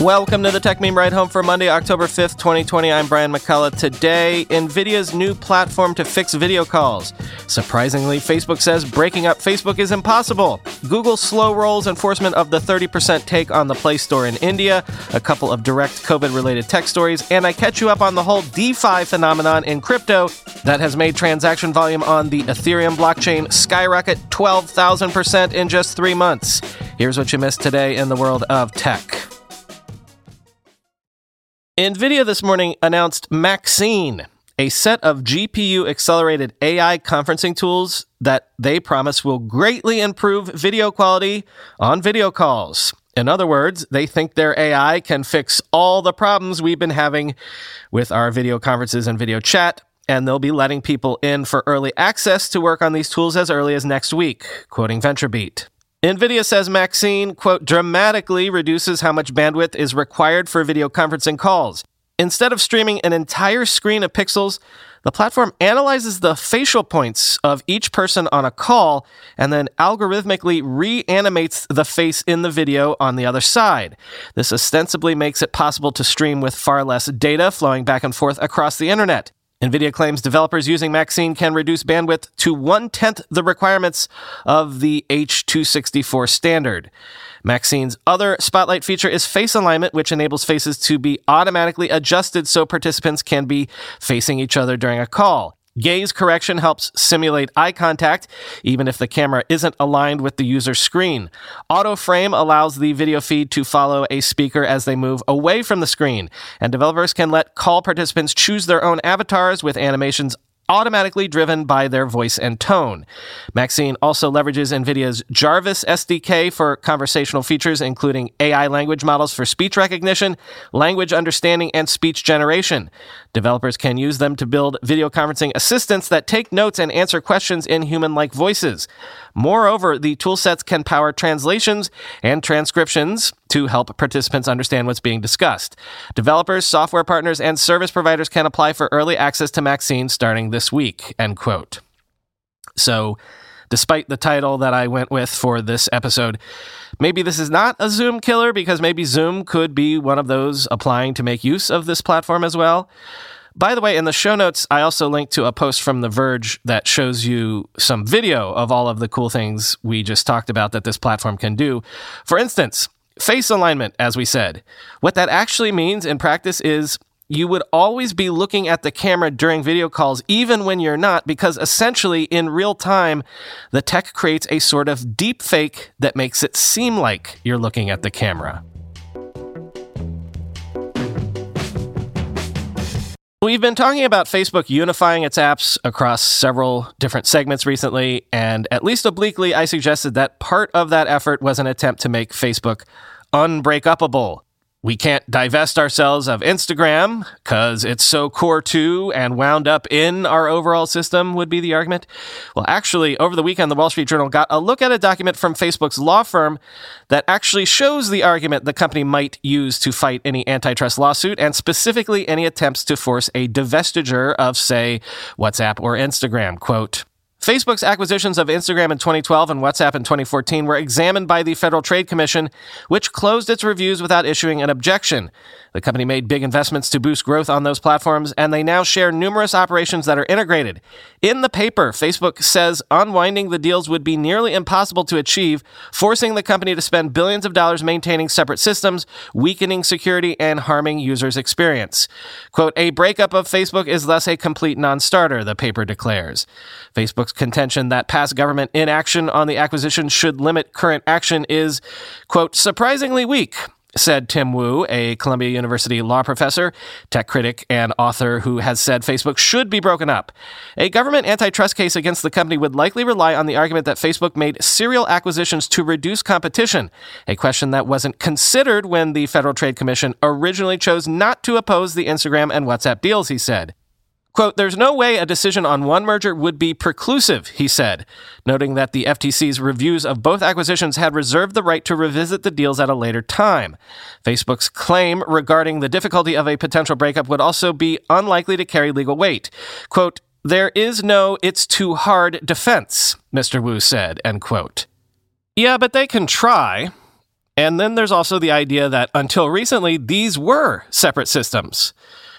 Welcome to the Techmeme Ride Home for Monday, October 5th, 2020. I'm Brian McCullough. Today, NVIDIA's new platform to fix video calls. Surprisingly, Facebook says breaking up Facebook is impossible. Google slow rolls enforcement of the 30% take on the Play Store in India, a couple of direct COVID related tech stories, and I catch you up on the whole DeFi phenomenon in crypto that has made transaction volume on the Ethereum blockchain skyrocket 12,000% in just three months. Here's what you missed today in the world of tech. NVIDIA this morning announced Maxine, a set of GPU accelerated AI conferencing tools that they promise will greatly improve video quality on video calls. In other words, they think their AI can fix all the problems we've been having with our video conferences and video chat, and they'll be letting people in for early access to work on these tools as early as next week, quoting VentureBeat. NVIDIA says Maxine, quote, dramatically reduces how much bandwidth is required for video conferencing calls. Instead of streaming an entire screen of pixels, the platform analyzes the facial points of each person on a call and then algorithmically reanimates the face in the video on the other side. This ostensibly makes it possible to stream with far less data flowing back and forth across the internet. NVIDIA claims developers using Maxine can reduce bandwidth to one tenth the requirements of the H264 standard. Maxine's other spotlight feature is face alignment, which enables faces to be automatically adjusted so participants can be facing each other during a call. Gaze correction helps simulate eye contact, even if the camera isn't aligned with the user's screen. Auto frame allows the video feed to follow a speaker as they move away from the screen, and developers can let call participants choose their own avatars with animations automatically driven by their voice and tone. Maxine also leverages NVIDIA's Jarvis SDK for conversational features, including AI language models for speech recognition, language understanding, and speech generation. Developers can use them to build video conferencing assistants that take notes and answer questions in human like voices. Moreover, the toolsets can power translations and transcriptions to help participants understand what's being discussed. Developers, software partners, and service providers can apply for early access to Maxine starting this week. End quote. So, despite the title that I went with for this episode, maybe this is not a Zoom killer because maybe Zoom could be one of those applying to make use of this platform as well. By the way, in the show notes, I also linked to a post from The Verge that shows you some video of all of the cool things we just talked about that this platform can do. For instance, face alignment, as we said. What that actually means in practice is you would always be looking at the camera during video calls, even when you're not, because essentially in real time, the tech creates a sort of deep fake that makes it seem like you're looking at the camera. We've been talking about Facebook unifying its apps across several different segments recently, and at least obliquely, I suggested that part of that effort was an attempt to make Facebook unbreakupable. We can't divest ourselves of Instagram because it's so core to and wound up in our overall system, would be the argument. Well, actually, over the weekend, the Wall Street Journal got a look at a document from Facebook's law firm that actually shows the argument the company might use to fight any antitrust lawsuit and specifically any attempts to force a divestiture of, say, WhatsApp or Instagram. Quote, Facebook's acquisitions of Instagram in 2012 and WhatsApp in 2014 were examined by the Federal Trade Commission, which closed its reviews without issuing an objection. The company made big investments to boost growth on those platforms, and they now share numerous operations that are integrated. In the paper, Facebook says unwinding the deals would be nearly impossible to achieve, forcing the company to spend billions of dollars maintaining separate systems, weakening security, and harming users' experience. Quote, a breakup of Facebook is thus a complete non starter, the paper declares. Facebook's contention that past government inaction on the acquisition should limit current action is, quote, surprisingly weak. Said Tim Wu, a Columbia University law professor, tech critic, and author who has said Facebook should be broken up. A government antitrust case against the company would likely rely on the argument that Facebook made serial acquisitions to reduce competition, a question that wasn't considered when the Federal Trade Commission originally chose not to oppose the Instagram and WhatsApp deals, he said. Quote, there's no way a decision on one merger would be preclusive, he said, noting that the FTC's reviews of both acquisitions had reserved the right to revisit the deals at a later time. Facebook's claim regarding the difficulty of a potential breakup would also be unlikely to carry legal weight. Quote, there is no it's too hard defense, Mr. Wu said, end quote. Yeah, but they can try. And then there's also the idea that until recently, these were separate systems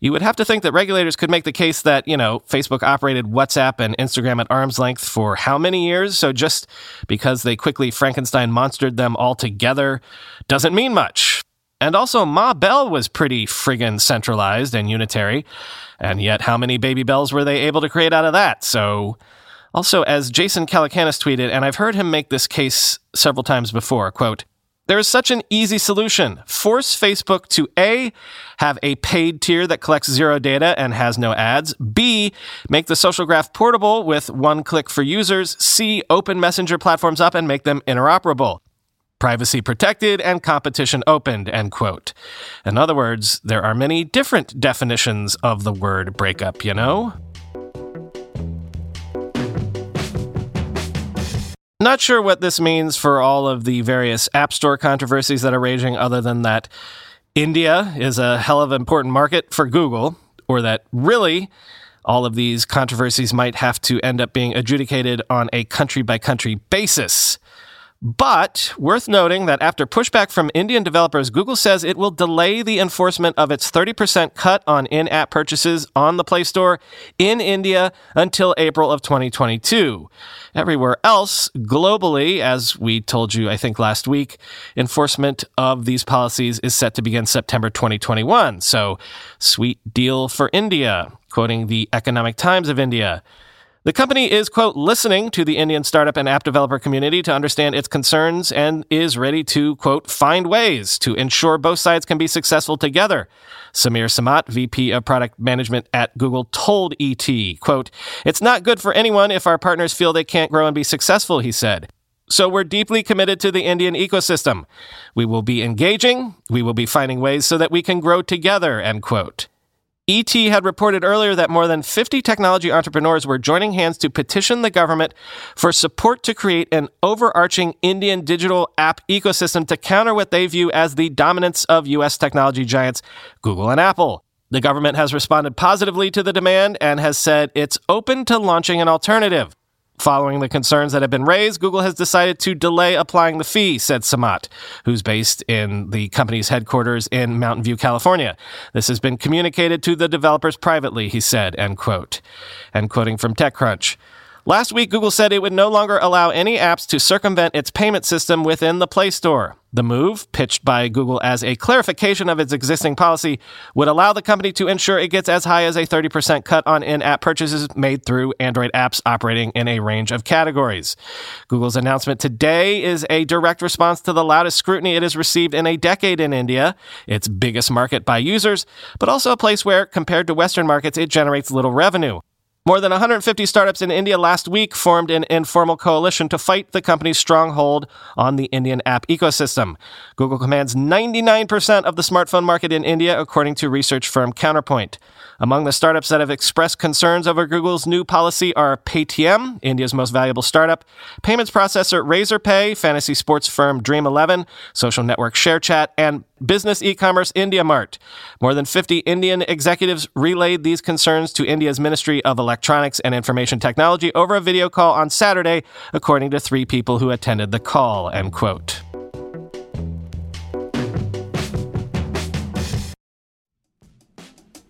you would have to think that regulators could make the case that, you know, Facebook operated WhatsApp and Instagram at arm's length for how many years? So just because they quickly Frankenstein monstered them all together doesn't mean much. And also, Ma Bell was pretty friggin' centralized and unitary. And yet, how many baby bells were they able to create out of that? So, also, as Jason Calacanis tweeted, and I've heard him make this case several times before, quote, there is such an easy solution. Force Facebook to A, have a paid tier that collects zero data and has no ads. B, make the social graph portable with one click for users. C, open messenger platforms up and make them interoperable. Privacy protected and competition opened, end quote. In other words, there are many different definitions of the word breakup, you know? Not sure what this means for all of the various App Store controversies that are raging, other than that India is a hell of an important market for Google, or that really all of these controversies might have to end up being adjudicated on a country by country basis. But worth noting that after pushback from Indian developers, Google says it will delay the enforcement of its 30% cut on in app purchases on the Play Store in India until April of 2022. Everywhere else, globally, as we told you, I think last week, enforcement of these policies is set to begin September 2021. So, sweet deal for India, quoting the Economic Times of India. The company is, quote, listening to the Indian startup and app developer community to understand its concerns and is ready to, quote, find ways to ensure both sides can be successful together. Sameer Samat, VP of Product Management at Google, told ET, quote, it's not good for anyone if our partners feel they can't grow and be successful, he said. So we're deeply committed to the Indian ecosystem. We will be engaging. We will be finding ways so that we can grow together, end quote. ET had reported earlier that more than 50 technology entrepreneurs were joining hands to petition the government for support to create an overarching Indian digital app ecosystem to counter what they view as the dominance of U.S. technology giants Google and Apple. The government has responded positively to the demand and has said it's open to launching an alternative. Following the concerns that have been raised, Google has decided to delay applying the fee, said Samat, who's based in the company's headquarters in Mountain View, California. This has been communicated to the developers privately, he said, end quote. And quoting from TechCrunch. Last week, Google said it would no longer allow any apps to circumvent its payment system within the Play Store. The move, pitched by Google as a clarification of its existing policy, would allow the company to ensure it gets as high as a 30% cut on in app purchases made through Android apps operating in a range of categories. Google's announcement today is a direct response to the loudest scrutiny it has received in a decade in India, its biggest market by users, but also a place where, compared to Western markets, it generates little revenue. More than 150 startups in India last week formed an informal coalition to fight the company's stronghold on the Indian app ecosystem. Google commands 99% of the smartphone market in India, according to research firm Counterpoint. Among the startups that have expressed concerns over Google's new policy are Paytm, India's most valuable startup, payments processor Razorpay, fantasy sports firm Dream11, social network ShareChat, and business e-commerce India Mart. More than 50 Indian executives relayed these concerns to India's Ministry of Electronics and Information Technology over a video call on Saturday, according to three people who attended the call, end quote.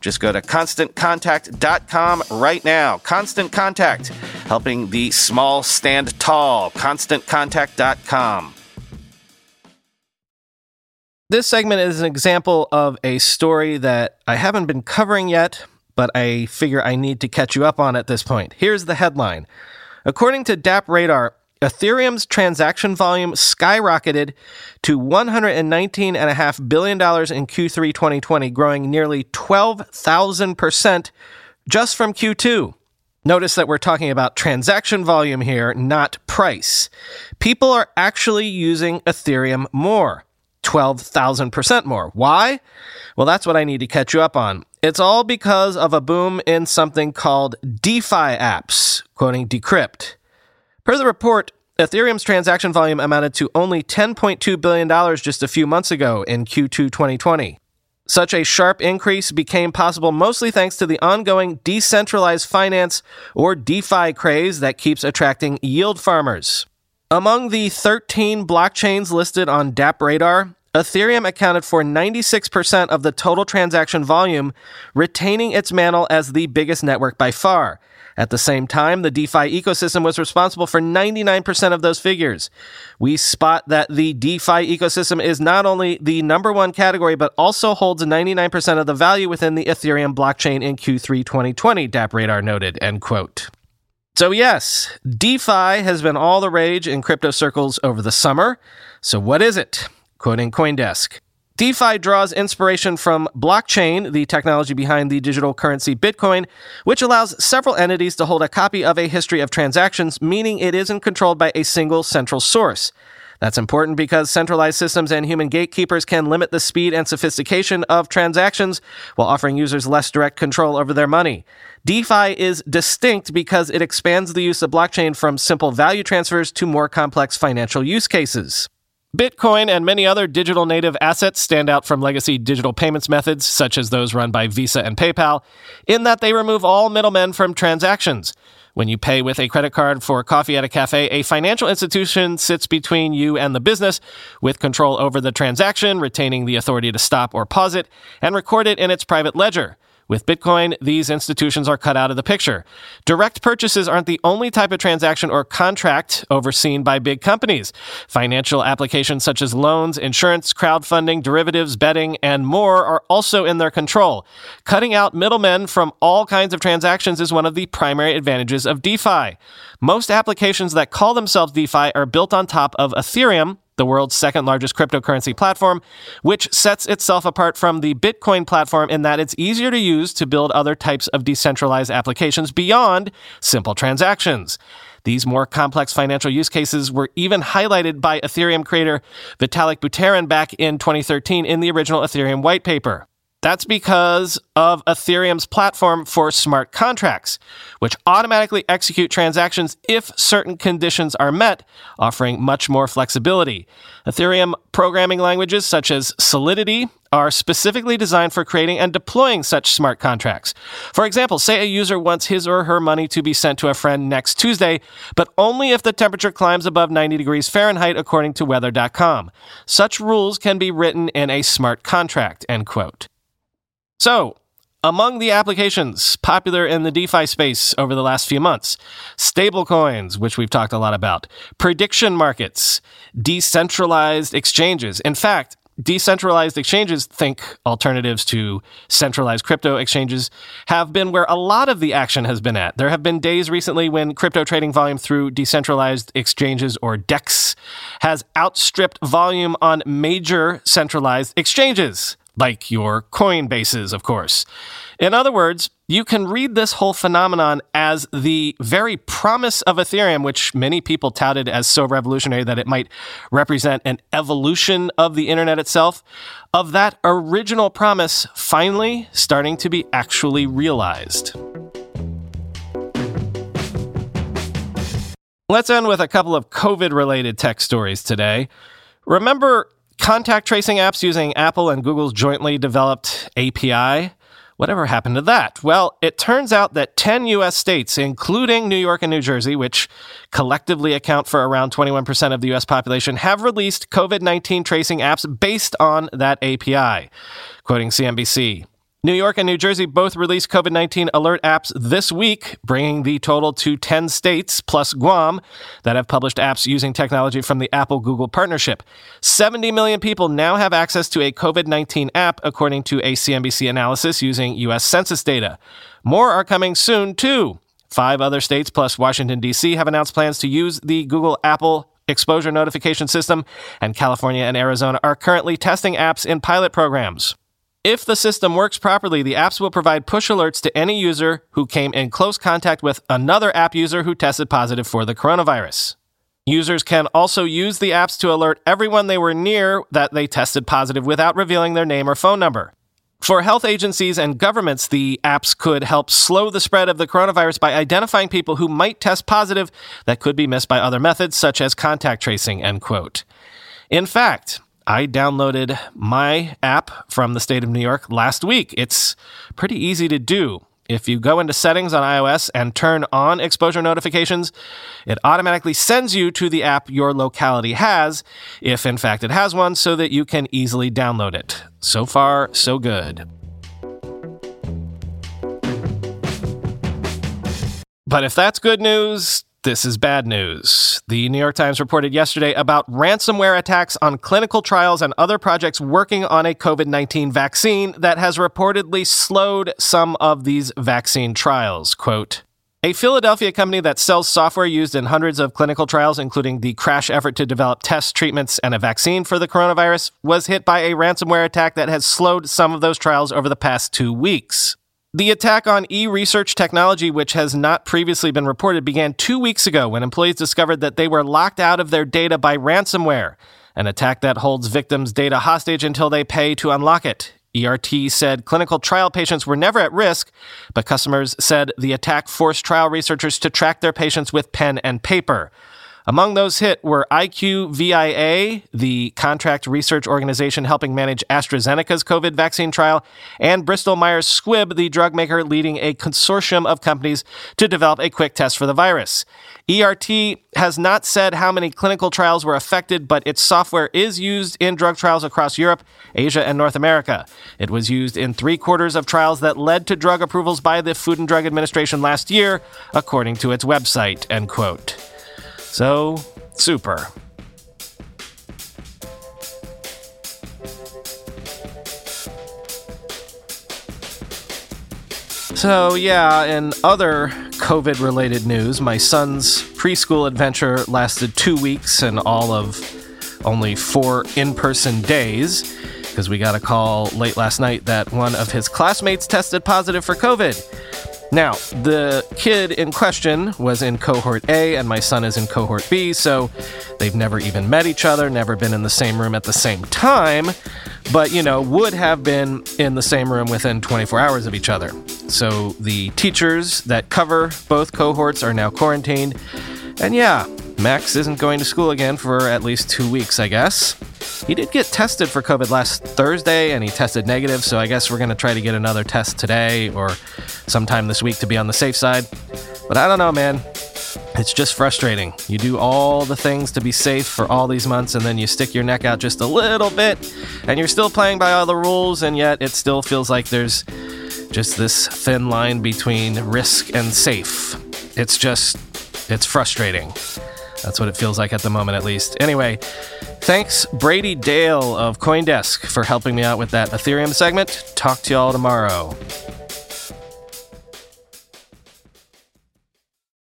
Just go to constantcontact.com right now. Constant Contact, helping the small stand tall. ConstantContact.com. This segment is an example of a story that I haven't been covering yet, but I figure I need to catch you up on at this point. Here's the headline. According to DappRadar, Ethereum's transaction volume skyrocketed to $119.5 billion in Q3 2020, growing nearly 12,000% just from Q2. Notice that we're talking about transaction volume here, not price. People are actually using Ethereum more. 12,000% more. Why? Well, that's what I need to catch you up on. It's all because of a boom in something called DeFi apps, quoting Decrypt. Per the report, Ethereum's transaction volume amounted to only $10.2 billion just a few months ago in Q2 2020. Such a sharp increase became possible mostly thanks to the ongoing decentralized finance or DeFi craze that keeps attracting yield farmers. Among the 13 blockchains listed on DappRadar, Ethereum accounted for 96% of the total transaction volume, retaining its mantle as the biggest network by far. At the same time, the DeFi ecosystem was responsible for 99% of those figures. We spot that the DeFi ecosystem is not only the number one category, but also holds 99% of the value within the Ethereum blockchain in Q3 2020, DappRadar noted, end quote. So, yes, DeFi has been all the rage in crypto circles over the summer. So, what is it? Quoting Coindesk. DeFi draws inspiration from blockchain, the technology behind the digital currency Bitcoin, which allows several entities to hold a copy of a history of transactions, meaning it isn't controlled by a single central source. That's important because centralized systems and human gatekeepers can limit the speed and sophistication of transactions while offering users less direct control over their money. DeFi is distinct because it expands the use of blockchain from simple value transfers to more complex financial use cases. Bitcoin and many other digital native assets stand out from legacy digital payments methods, such as those run by Visa and PayPal, in that they remove all middlemen from transactions. When you pay with a credit card for coffee at a cafe, a financial institution sits between you and the business with control over the transaction, retaining the authority to stop or pause it and record it in its private ledger. With Bitcoin, these institutions are cut out of the picture. Direct purchases aren't the only type of transaction or contract overseen by big companies. Financial applications such as loans, insurance, crowdfunding, derivatives, betting, and more are also in their control. Cutting out middlemen from all kinds of transactions is one of the primary advantages of DeFi. Most applications that call themselves DeFi are built on top of Ethereum, the world's second largest cryptocurrency platform, which sets itself apart from the Bitcoin platform in that it's easier to use to build other types of decentralized applications beyond simple transactions. These more complex financial use cases were even highlighted by Ethereum creator Vitalik Buterin back in 2013 in the original Ethereum white paper. That's because of Ethereum's platform for smart contracts, which automatically execute transactions if certain conditions are met, offering much more flexibility. Ethereum programming languages such as Solidity are specifically designed for creating and deploying such smart contracts. For example, say a user wants his or her money to be sent to a friend next Tuesday, but only if the temperature climbs above 90 degrees Fahrenheit according to weather.com. Such rules can be written in a smart contract, end quote. So, among the applications popular in the DeFi space over the last few months, stablecoins, which we've talked a lot about, prediction markets, decentralized exchanges. In fact, decentralized exchanges, think alternatives to centralized crypto exchanges, have been where a lot of the action has been at. There have been days recently when crypto trading volume through decentralized exchanges or DEX has outstripped volume on major centralized exchanges like your Coinbases, of course. In other words, you can read this whole phenomenon as the very promise of Ethereum, which many people touted as so revolutionary that it might represent an evolution of the internet itself, of that original promise finally starting to be actually realized. Let's end with a couple of COVID related tech stories today. Remember contact tracing apps using Apple and Google's jointly developed API. Whatever happened to that? Well, it turns out that 10 US states, including New York and New Jersey, which collectively account for around 21% of the US population, have released COVID 19 tracing apps based on that API. Quoting CNBC. New York and New Jersey both released COVID 19 alert apps this week, bringing the total to 10 states plus Guam that have published apps using technology from the Apple Google partnership. 70 million people now have access to a COVID 19 app, according to a CNBC analysis using U.S. Census data. More are coming soon, too. Five other states plus Washington, D.C. have announced plans to use the Google Apple exposure notification system, and California and Arizona are currently testing apps in pilot programs. If the system works properly, the apps will provide push alerts to any user who came in close contact with another app user who tested positive for the coronavirus. Users can also use the apps to alert everyone they were near that they tested positive without revealing their name or phone number. For health agencies and governments, the apps could help slow the spread of the coronavirus by identifying people who might test positive that could be missed by other methods, such as contact tracing, end quote. In fact, I downloaded my app from the state of New York last week. It's pretty easy to do. If you go into settings on iOS and turn on exposure notifications, it automatically sends you to the app your locality has, if in fact it has one, so that you can easily download it. So far, so good. But if that's good news, this is bad news. The New York Times reported yesterday about ransomware attacks on clinical trials and other projects working on a COVID 19 vaccine that has reportedly slowed some of these vaccine trials. Quote, a Philadelphia company that sells software used in hundreds of clinical trials, including the crash effort to develop tests, treatments, and a vaccine for the coronavirus, was hit by a ransomware attack that has slowed some of those trials over the past two weeks. The attack on e research technology, which has not previously been reported, began two weeks ago when employees discovered that they were locked out of their data by ransomware, an attack that holds victims' data hostage until they pay to unlock it. ERT said clinical trial patients were never at risk, but customers said the attack forced trial researchers to track their patients with pen and paper. Among those hit were IQVIA, the contract research organization helping manage AstraZeneca's COVID vaccine trial, and Bristol Myers Squibb, the drug maker leading a consortium of companies to develop a quick test for the virus. ERT has not said how many clinical trials were affected, but its software is used in drug trials across Europe, Asia, and North America. It was used in three quarters of trials that led to drug approvals by the Food and Drug Administration last year, according to its website. End quote. So, super. So, yeah, in other COVID related news, my son's preschool adventure lasted two weeks and all of only four in person days because we got a call late last night that one of his classmates tested positive for COVID. Now, the kid in question was in cohort A, and my son is in cohort B, so they've never even met each other, never been in the same room at the same time, but, you know, would have been in the same room within 24 hours of each other. So the teachers that cover both cohorts are now quarantined. And yeah, Max isn't going to school again for at least two weeks, I guess. He did get tested for COVID last Thursday and he tested negative, so I guess we're going to try to get another test today or sometime this week to be on the safe side. But I don't know, man. It's just frustrating. You do all the things to be safe for all these months, and then you stick your neck out just a little bit, and you're still playing by all the rules, and yet it still feels like there's just this thin line between risk and safe. It's just, it's frustrating. That's what it feels like at the moment, at least. Anyway, thanks Brady Dale of Coindesk for helping me out with that Ethereum segment. Talk to y'all tomorrow.